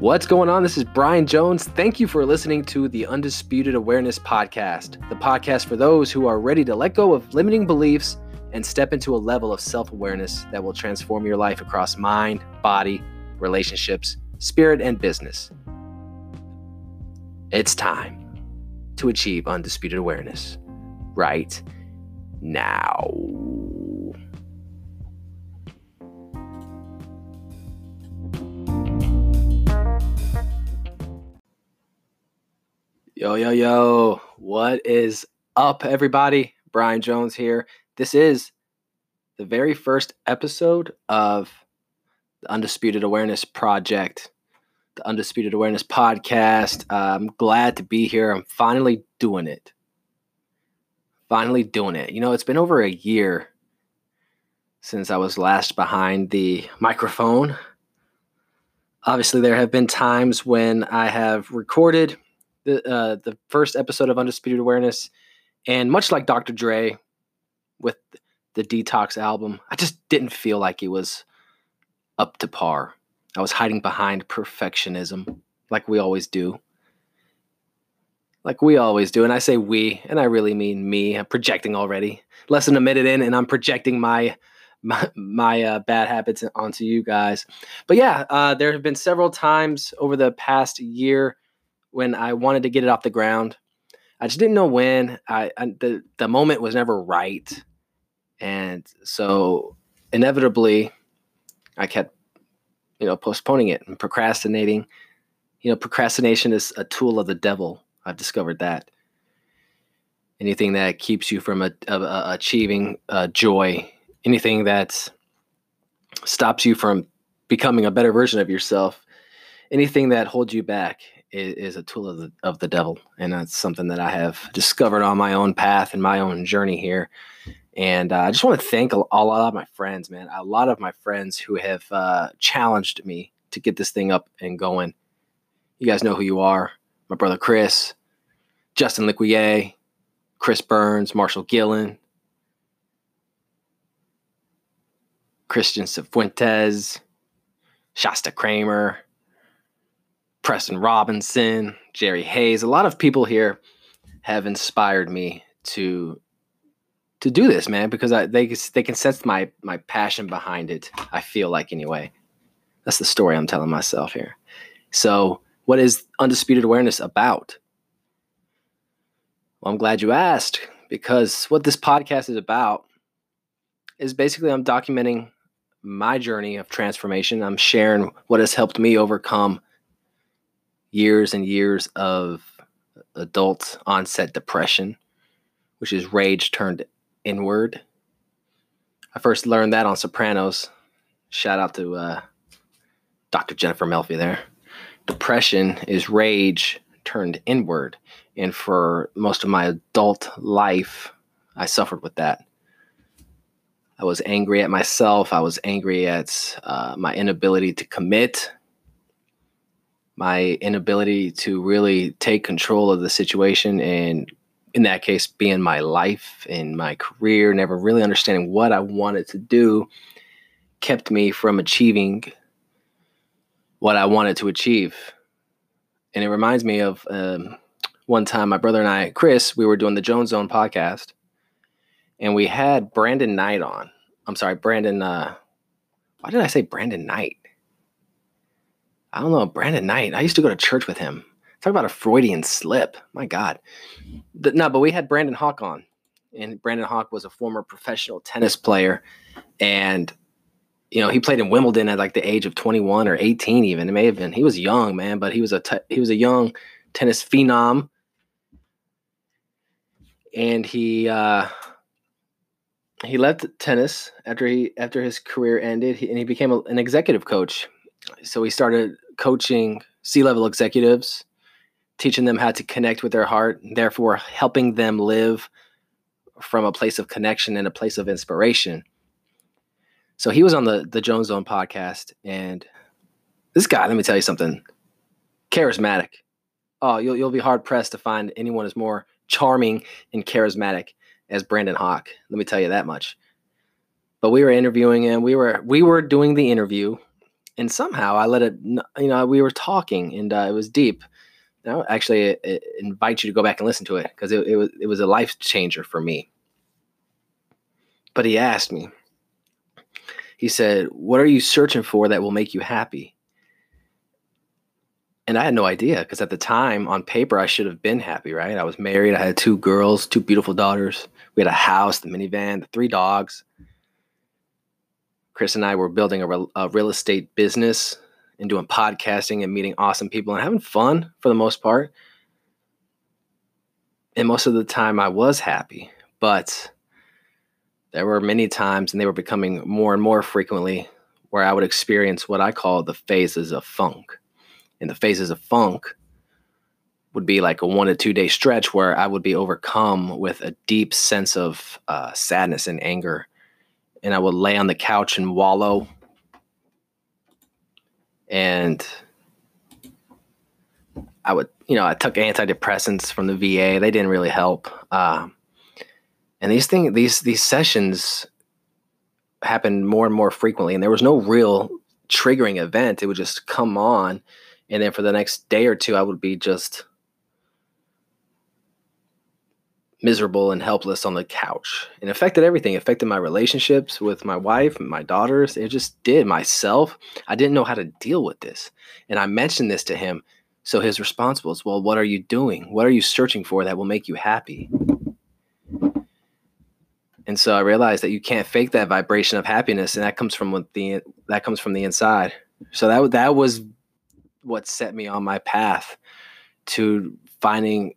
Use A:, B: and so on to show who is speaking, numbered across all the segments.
A: What's going on? This is Brian Jones. Thank you for listening to the Undisputed Awareness Podcast, the podcast for those who are ready to let go of limiting beliefs and step into a level of self awareness that will transform your life across mind, body, relationships, spirit, and business. It's time to achieve undisputed awareness right now. Yo, yo, yo. What is up, everybody? Brian Jones here. This is the very first episode of the Undisputed Awareness Project, the Undisputed Awareness Podcast. Uh, I'm glad to be here. I'm finally doing it. Finally doing it. You know, it's been over a year since I was last behind the microphone. Obviously, there have been times when I have recorded the uh, the first episode of Undisputed Awareness, and much like Dr. Dre with the Detox album, I just didn't feel like it was up to par. I was hiding behind perfectionism, like we always do. Like we always do. And I say we, and I really mean me. I'm projecting already. Less than a minute in, and I'm projecting my my, my uh, bad habits onto you guys. But yeah, uh, there have been several times over the past year when I wanted to get it off the ground. I just didn't know when. I, I the the moment was never right, and so inevitably, I kept you know postponing it and procrastinating. You know, procrastination is a tool of the devil. I've discovered that. Anything that keeps you from a, a, a achieving uh, joy, anything that stops you from becoming a better version of yourself, anything that holds you back is, is, a tool of the of the devil, and that's something that I have discovered on my own path and my own journey here. And uh, I just want to thank a, a, lot of my friends, man. A lot of my friends who have uh, challenged me to get this thing up and going. You guys know who you are. My brother Chris, Justin Liquier, Chris Burns, Marshall Gillen, Christian Cifuentes, Shasta Kramer, Preston Robinson, Jerry Hayes. A lot of people here have inspired me to to do this, man, because I, they they can sense my my passion behind it. I feel like anyway. That's the story I'm telling myself here. So, what is undisputed awareness about? Well, I'm glad you asked because what this podcast is about is basically I'm documenting my journey of transformation. I'm sharing what has helped me overcome years and years of adult onset depression, which is rage turned inward. I first learned that on Sopranos. Shout out to uh, Dr. Jennifer Melfi there. Depression is rage turned inward. And for most of my adult life, I suffered with that. I was angry at myself. I was angry at uh, my inability to commit my inability to really take control of the situation and in that case being my life and my career never really understanding what i wanted to do kept me from achieving what i wanted to achieve. And it reminds me of um, one time my brother and i chris we were doing the jones zone podcast and we had brandon knight on. I'm sorry brandon uh, why did i say brandon knight I don't know, Brandon Knight. I used to go to church with him. Talk about a Freudian slip. My God. The, no, but we had Brandon Hawk on. And Brandon Hawk was a former professional tennis player. And, you know, he played in Wimbledon at like the age of 21 or 18 even. It may have been. He was young, man, but he was a he was a young tennis phenom. And he uh he left tennis after he after his career ended he, and he became a, an executive coach so he started coaching C-level executives, teaching them how to connect with their heart, therefore helping them live from a place of connection and a place of inspiration. So he was on the the Jones Zone podcast, and this guy, let me tell you something, charismatic. Oh, you'll you'll be hard pressed to find anyone as more charming and charismatic as Brandon Hawk. Let me tell you that much. But we were interviewing him. We were we were doing the interview And somehow I let it, you know, we were talking and uh, it was deep. Now, actually, I invite you to go back and listen to it because it, it, was, it was a life changer for me. But he asked me, he said, What are you searching for that will make you happy? And I had no idea because at the time, on paper, I should have been happy, right? I was married. I had two girls, two beautiful daughters. We had a house, the minivan, the three dogs. Chris and I were building a, a real estate business and doing podcasting and meeting awesome people and having fun for the most part. And most of the time, I was happy, but there were many times, and they were becoming more and more frequently, where I would experience what I call the phases of funk. And the phases of funk would be like a one to two day stretch where I would be overcome with a deep sense of uh, sadness and anger. And I would lay on the couch and wallow. And I would, you know, I took antidepressants from the VA. They didn't really help. Um, and these things these these sessions happened more and more frequently and there was no real triggering event it would just come on and then for the next day or two i would be just miserable and helpless on the couch. And it affected everything. It affected my relationships with my wife my daughters. It just did. Myself i didn't know how to deal with this. And i mentioned this to him. So his response was well what are you doing? What are you searching for that will make you happy? And so I realized that you can't fake that vibration of happiness, and that comes from the that comes from the inside. So that that was what set me on my path to finding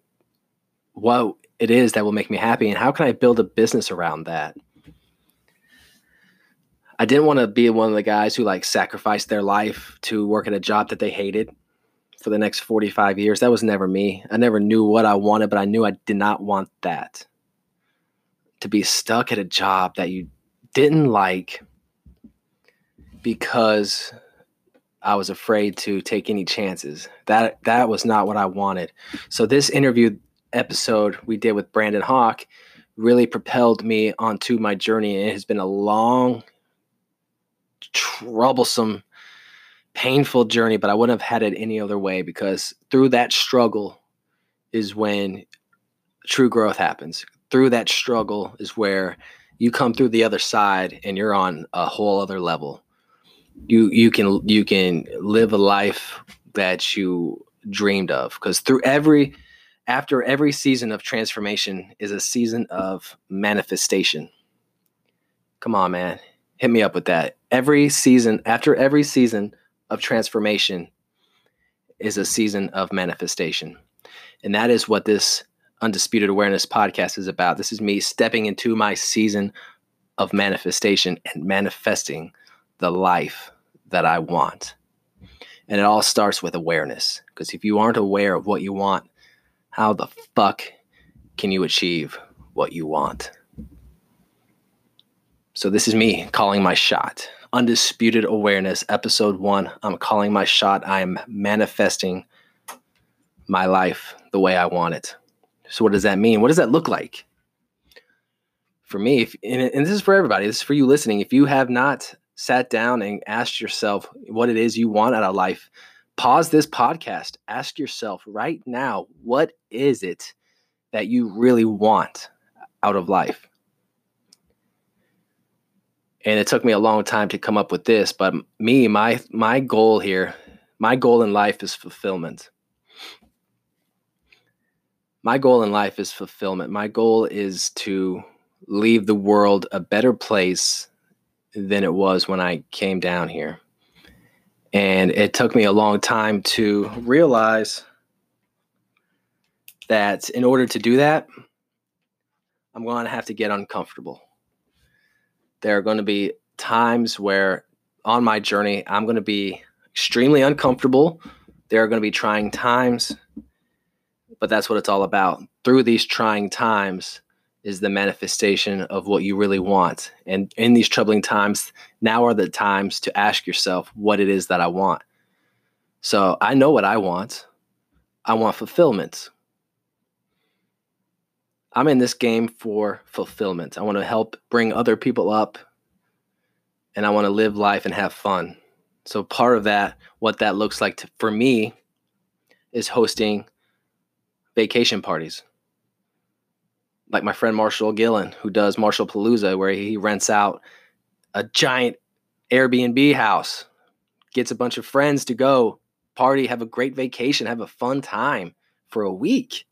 A: what it is that will make me happy, and how can I build a business around that. I didn't want to be one of the guys who like sacrificed their life to work at a job that they hated for the next 45 years. That was never me. I never knew what I wanted, but I knew I did not want that to be stuck at a job that you didn't like because I was afraid to take any chances. That that was not what I wanted. So this interview episode we did with Brandon Hawk really propelled me onto my journey. And It has been a long, troublesome, painful journey, but I wouldn't have had it any other way because through that struggle is when true growth happens through that struggle is where you come through the other side and you're on a whole other level. You you can you can live a life that you dreamed of because through every after every season of transformation is a season of manifestation. Come on, man. Hit me up with that. Every season, after every season of transformation is a season of manifestation. And that is what this Undisputed Awareness podcast is about. This is me stepping into my season of manifestation and manifesting the life that I want. And it all starts with awareness. Because if you aren't aware of what you want, how the fuck can you achieve what you want? So, this is me calling my shot. Undisputed Awareness, Episode 1. I'm calling my shot. I am manifesting my life the way I want it. So, what does that mean? What does that look like? For me, if, and, and this is for everybody, this is for you listening. If you have not sat down and asked yourself what it is you want out of life, pause this podcast. Ask yourself right now, what is it that you really want out of life? And it took me a long time to come up with this, but me, my my goal here, my goal in life is fulfillment my goal in life is fulfillment. My goal is to leave the world a better place than it was when I came down here. And it took me a long time to realize that in order to do that, I'm going to have to get uncomfortable. There are going to be times where on my journey, I'm going to be extremely uncomfortable. There are going to be trying times but that's what it's all about. Through these trying times is the manifestation of what you really want. And in these troubling times, now are the times to ask yourself what it is that I want. So I know what I want. I want fulfillment. I'm in this game for fulfillment. I want to help bring other people up and I want to live life and have fun. So part of that, what that looks like to, for me, is hosting vacation parties. Like my friend Marshall Gillen, who does Marshall Palooza, where he rents out a giant Airbnb house, gets a bunch of friends to go party, have a great vacation, have a fun time for a week.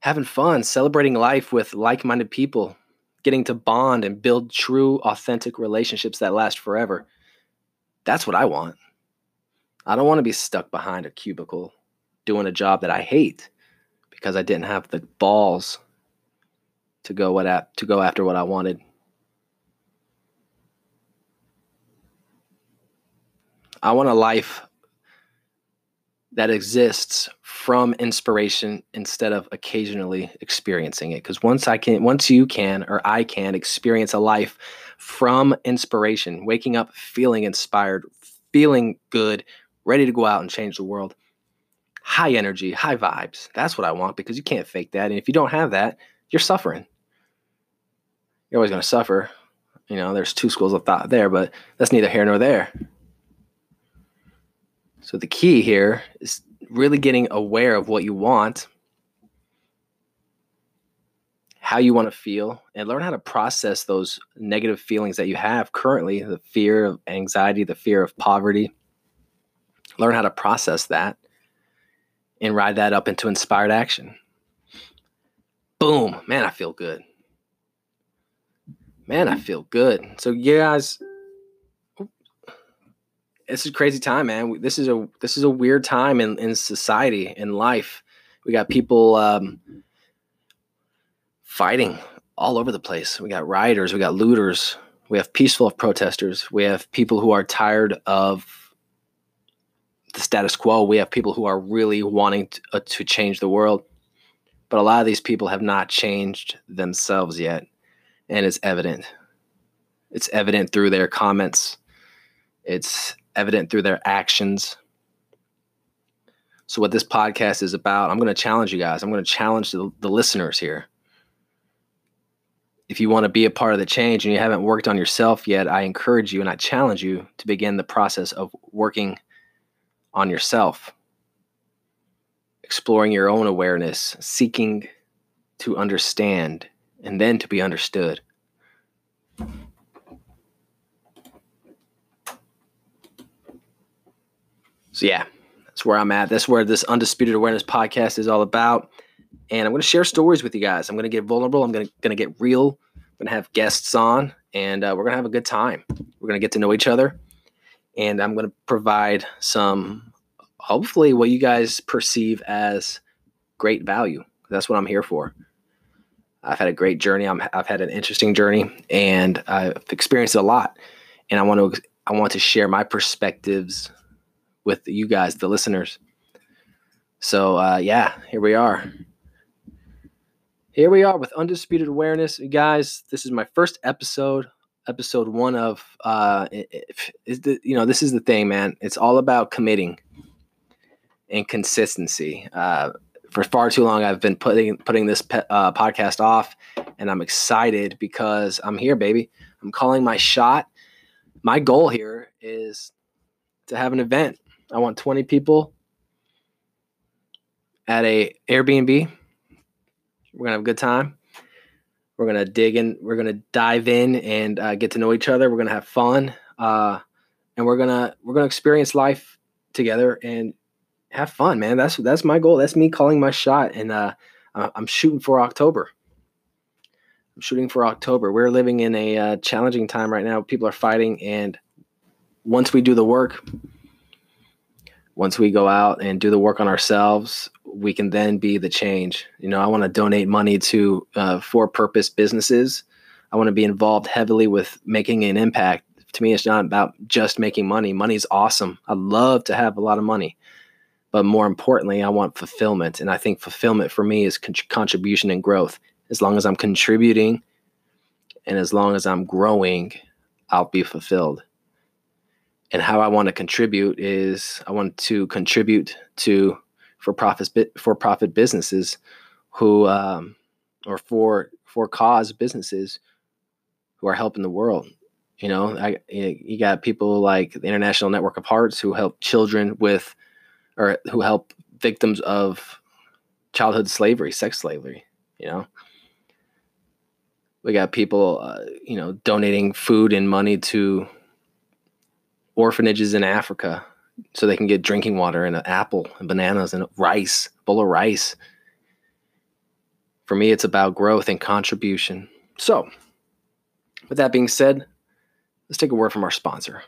A: Having fun, celebrating life with like minded people, getting to bond and build true, authentic relationships that last forever. That's what I want. I don't want to be stuck behind a cubicle doing a job that I hate because I didn't have the balls to go what at, to go after what I wanted. I want a life that exists from inspiration instead of occasionally experiencing it because once i can once you can or i can experience a life from inspiration waking up feeling inspired feeling good ready to go out and change the world high energy high vibes. That's what i want because you can't fake that. And if you don't have that you're suffering. You're always going to suffer. You know there's two schools of thought there but that's neither here nor there. So the key here is really getting aware of what you want, how you want to feel, and learn how to process those negative feelings that you have currently the fear of anxiety, the fear of poverty. Learn how to process that and ride that up into inspired action. Boom, man, I feel good. Man, I feel good. So, you guys, it's a crazy time, man. This is a this is a weird time in in society in life. We got people um, fighting all over the place. We got rioters, we got looters, we have peaceful protesters, we have people who are tired of the status quo. We have people who are really wanting to, uh, to change the world, but a lot of these people have not changed themselves yet, and it's evident. It's evident through their comments. It's evident through their actions. So, what this podcast is about, I'm going to challenge you guys. I'm going to challenge the, the listeners here. If you want to be a part of the change and you haven't worked on yourself yet, I encourage you and I challenge you to begin the process of working on yourself, exploring your own awareness, seeking to understand, and then to be understood. So yeah, that's where I'm at. That's where this Undisputed Awareness podcast is all about. And I'm going to share stories with you guys. I'm going to get vulnerable. I'm going to, get real. I'm going to have guests on, and uh, we're going to have a good time. We're going to get to know each other, and I'm going to provide some, hopefully, what you guys perceive as great value. That's what I'm here for. I've had a great journey. i have had an interesting journey, and I've experienced a lot. And I want to I want to share my perspectives with you guys, the listeners. So uh, yeah, here we are. Here we are with undisputed awareness, you guys. This is my first episode, episode one of. Uh, is the you know this is the thing, man. It's all about committing and consistency. Uh, for far too long, I've been putting putting this pe- uh, podcast off, and I'm excited because I'm here, baby. I'm calling my shot. My goal here is to have an event I want 20 people at a Airbnb. We're gonna have a good time. We're gonna dig in. We're gonna dive in and uh, get to know each other. We're gonna have fun, uh, and we're gonna we're gonna experience life together and have fun, man. That's that's my goal. That's me calling my shot, and uh, I'm shooting for October. I'm shooting for October. We're living in a uh, challenging time right now. People are fighting, and once we do the work, once we go out and do the work on ourselves, we can then be the change. You know, I want to donate money to uh, for purpose businesses. I want to be involved heavily with making an impact. To me, it's not about just making money. Money's awesome. I love to have a lot of money. But more importantly, I want fulfillment. And I think fulfillment for me is con- contribution and growth. As long as I'm contributing and as long as I'm growing, I'll be fulfilled and how I want to contribute is I want to contribute to for profit for profit businesses who um, or for for cause businesses who are helping the world You know, I, you got people like the International Network of Hearts who help children with, or who help victims of childhood slavery, sex slavery. You know, we got people, uh, you know, donating food and money to orphanages in Africa so they can get drinking water and an apple and bananas and rice, bowl of rice. For me, it's about growth and contribution. So, with that being said, let's take a word from our sponsor.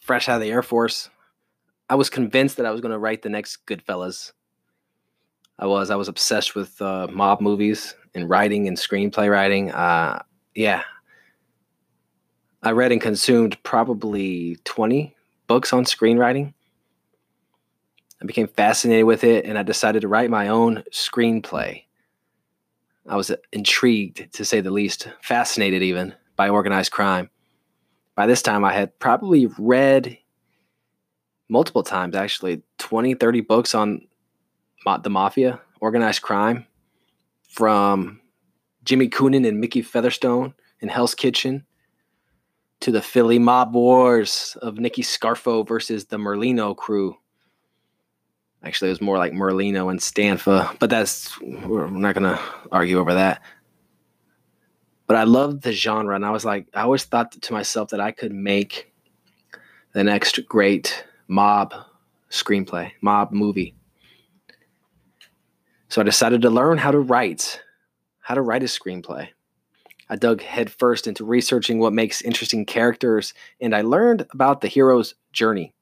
A: Fresh out of the Air Force, I was convinced that I was going to write the next Goodfellas. I was. I was obsessed with uh, mob movies and writing and screenplay writing. Uh, yeah, I read and consumed probably twenty books on screenwriting. I became fascinated with it and I decided to write my own screenplay. I was intrigued, to say the least, fascinated even by organized crime. By this time, I had probably read multiple times, actually 20, 30 books on the mafia, organized crime, from Jimmy Coonan and Mickey Featherstone in Hell's Kitchen to the Philly mob wars of Nicky Scarfo versus the Merlino crew Actually, it was more like Merlino and Stanfa, but that's we're not gonna argue over that. But I loved the genre, and I was like, I always thought to myself that I could make the next great mob screenplay, mob movie. So I decided to learn how to write, how to write a screenplay. I dug headfirst into researching what makes interesting characters, and I learned about the hero's journey.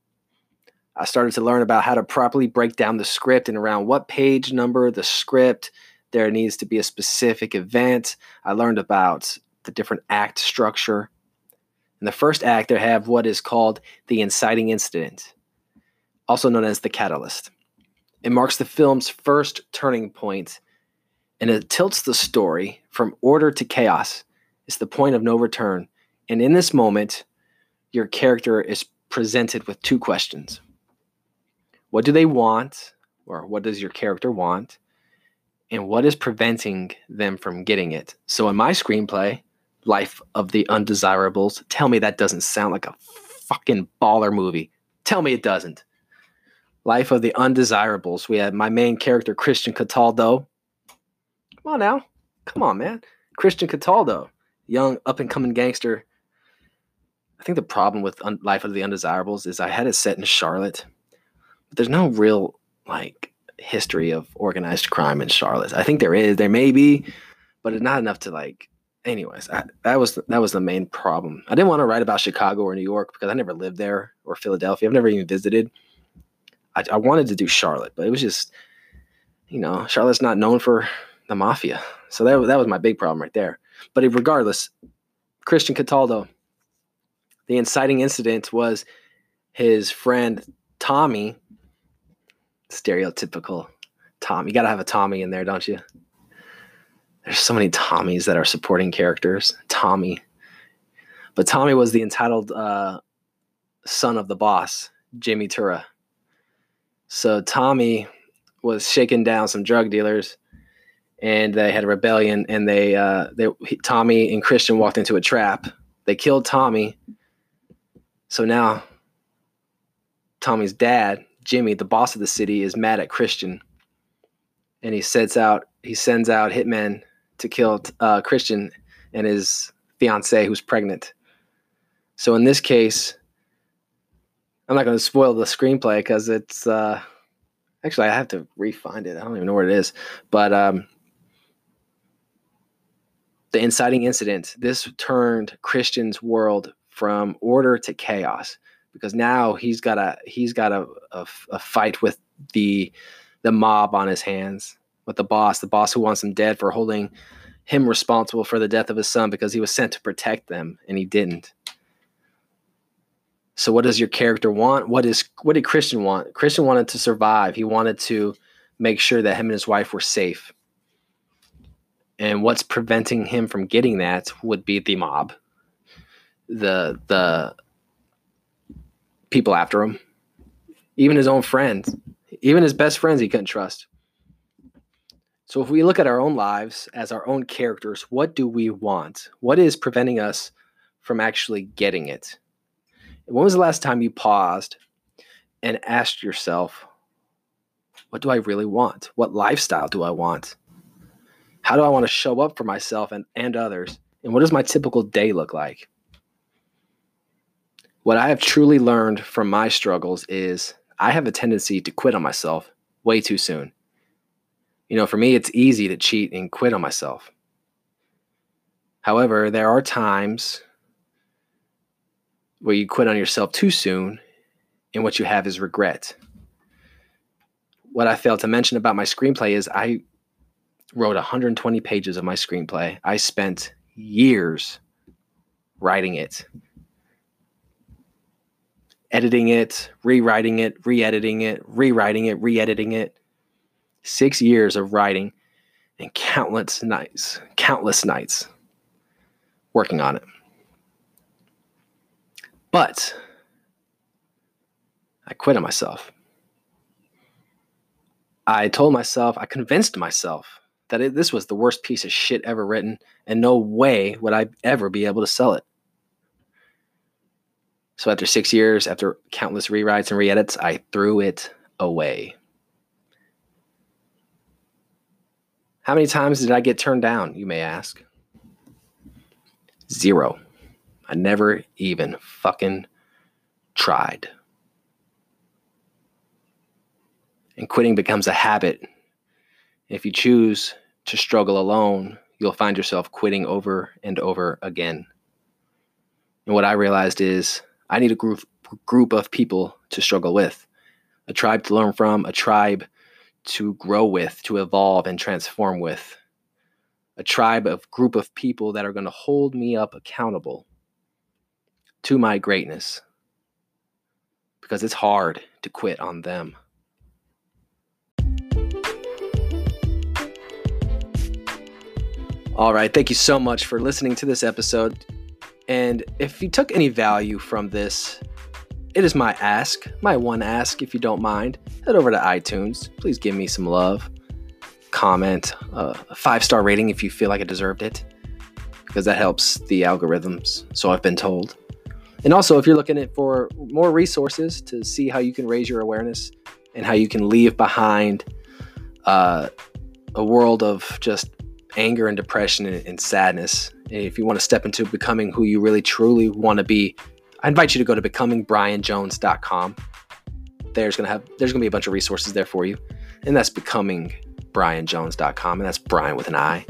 A: I started to learn about how to properly break down the script and around what page number the script there needs to be a specific event. I learned about the different act structure. In the first act, they have what is called the inciting incident, also known as the catalyst. It marks the film's first turning point and it tilts the story from order to chaos. It's the point of no return. And in this moment, your character is presented with two questions what do they want or what does your character want and what is preventing them from getting it so in my screenplay life of the undesirables tell me that doesn't sound like a fucking baller movie tell me it doesn't life of the undesirables we had my main character christian cataldo come on now come on man christian cataldo young up and coming gangster i think the problem with un- life of the undesirables is i had it set in charlotte but there's no real like history of organized crime in Charlotte. I think there is, there may be, but it's not enough to like. Anyways, I, that was that was the main problem. I didn't want to write about Chicago or New York because I never lived there or Philadelphia. I've never even visited. I, I wanted to do Charlotte, but it was just, you know, Charlotte's not known for the mafia, so that that was my big problem right there. But regardless, Christian Cataldo, the inciting incident was his friend Tommy stereotypical Tom. You got to have a Tommy in there, don't you? There's so many Tommies that are supporting characters. Tommy. But Tommy was the entitled uh, son of the boss, Jimmy Tura. So Tommy was shaking down some drug dealers and they had a rebellion and they, uh, they Tommy and Christian walked into a trap. They killed Tommy. So now Tommy's dad Jimmy, the boss of the city, is mad at Christian, and he sets out he sends out hitmen to kill uh, Christian and his fiancee who's pregnant. So in this case, I'm not going to spoil the screenplay because it's uh, actually I have to refind it. I don't even know where it is, but um, the inciting incident this turned Christian's world from order to chaos because now he's got a he's got a, a, a fight with the the mob on his hands with the boss, the boss who wants him dead for holding him responsible for the death of his son because he was sent to protect them and he didn't. So what does your character want? What is what did Christian want? Christian wanted to survive. He wanted to make sure that him and his wife were safe. And what's preventing him from getting that would be the mob. The the people after him. Even his own friends, even his best friends, he couldn't trust. So, if we look at our own lives as our own characters, what do we want? What is preventing us from actually getting it? When was the last time you paused and asked yourself, what do I really want? What lifestyle do I want? How do I want to show up for myself and, and others? And what does my typical day look like? What I have truly learned from my struggles is I have a tendency to quit on myself way too soon. You know, for me, it's easy to cheat and quit on myself. However, there are times where you quit on yourself too soon, and what you have is regret. What I failed to mention about my screenplay is I wrote 120 pages of my screenplay. I spent years writing it editing it, rewriting it, re editing it, rewriting it, re editing it. Six years of writing and countless nights, countless nights working on it. But I quit on myself. I told myself, I convinced myself that it, this was the worst piece of shit ever written, and no way would I ever be able to sell it. So after six years, after countless rewrites and re-edits, I threw it away. How many times did I get turned down, you may ask? Zero. I never even fucking tried. And quitting becomes a habit. If you choose to struggle alone, you'll find yourself quitting over and over again. And what I realized is I need a group group of people to struggle with, a tribe to learn from, a tribe to grow with, to evolve and transform with, a tribe of group of people that are going to hold me up accountable to my greatness because it's hard to quit on them. All right. Thank you so much for listening to this episode. And if you took any value from this, it is my ask, my one ask, if you don't mind. Head over to iTunes. Please give me some love. Comment, uh, a five star rating if you feel like I deserved it, because that helps the algorithms. So I've been told. And also, if you're looking at for more resources to see how you can raise your awareness and how you can leave behind uh, a world of just anger and depression and, and sadness if you want to step into becoming who you really truly want to be, I invite you to go to becomingbrianjones.com. There's gonna have there's gonna be a bunch of resources there for you, and that's becomingbrianjones.com, and that's Brian with an I.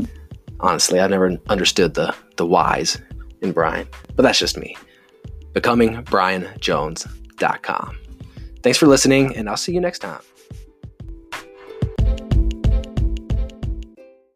A: Honestly, I've never understood the the whys in Brian, but that's just me. Becomingbrianjones.com. Thanks for listening, and I'll see you next time.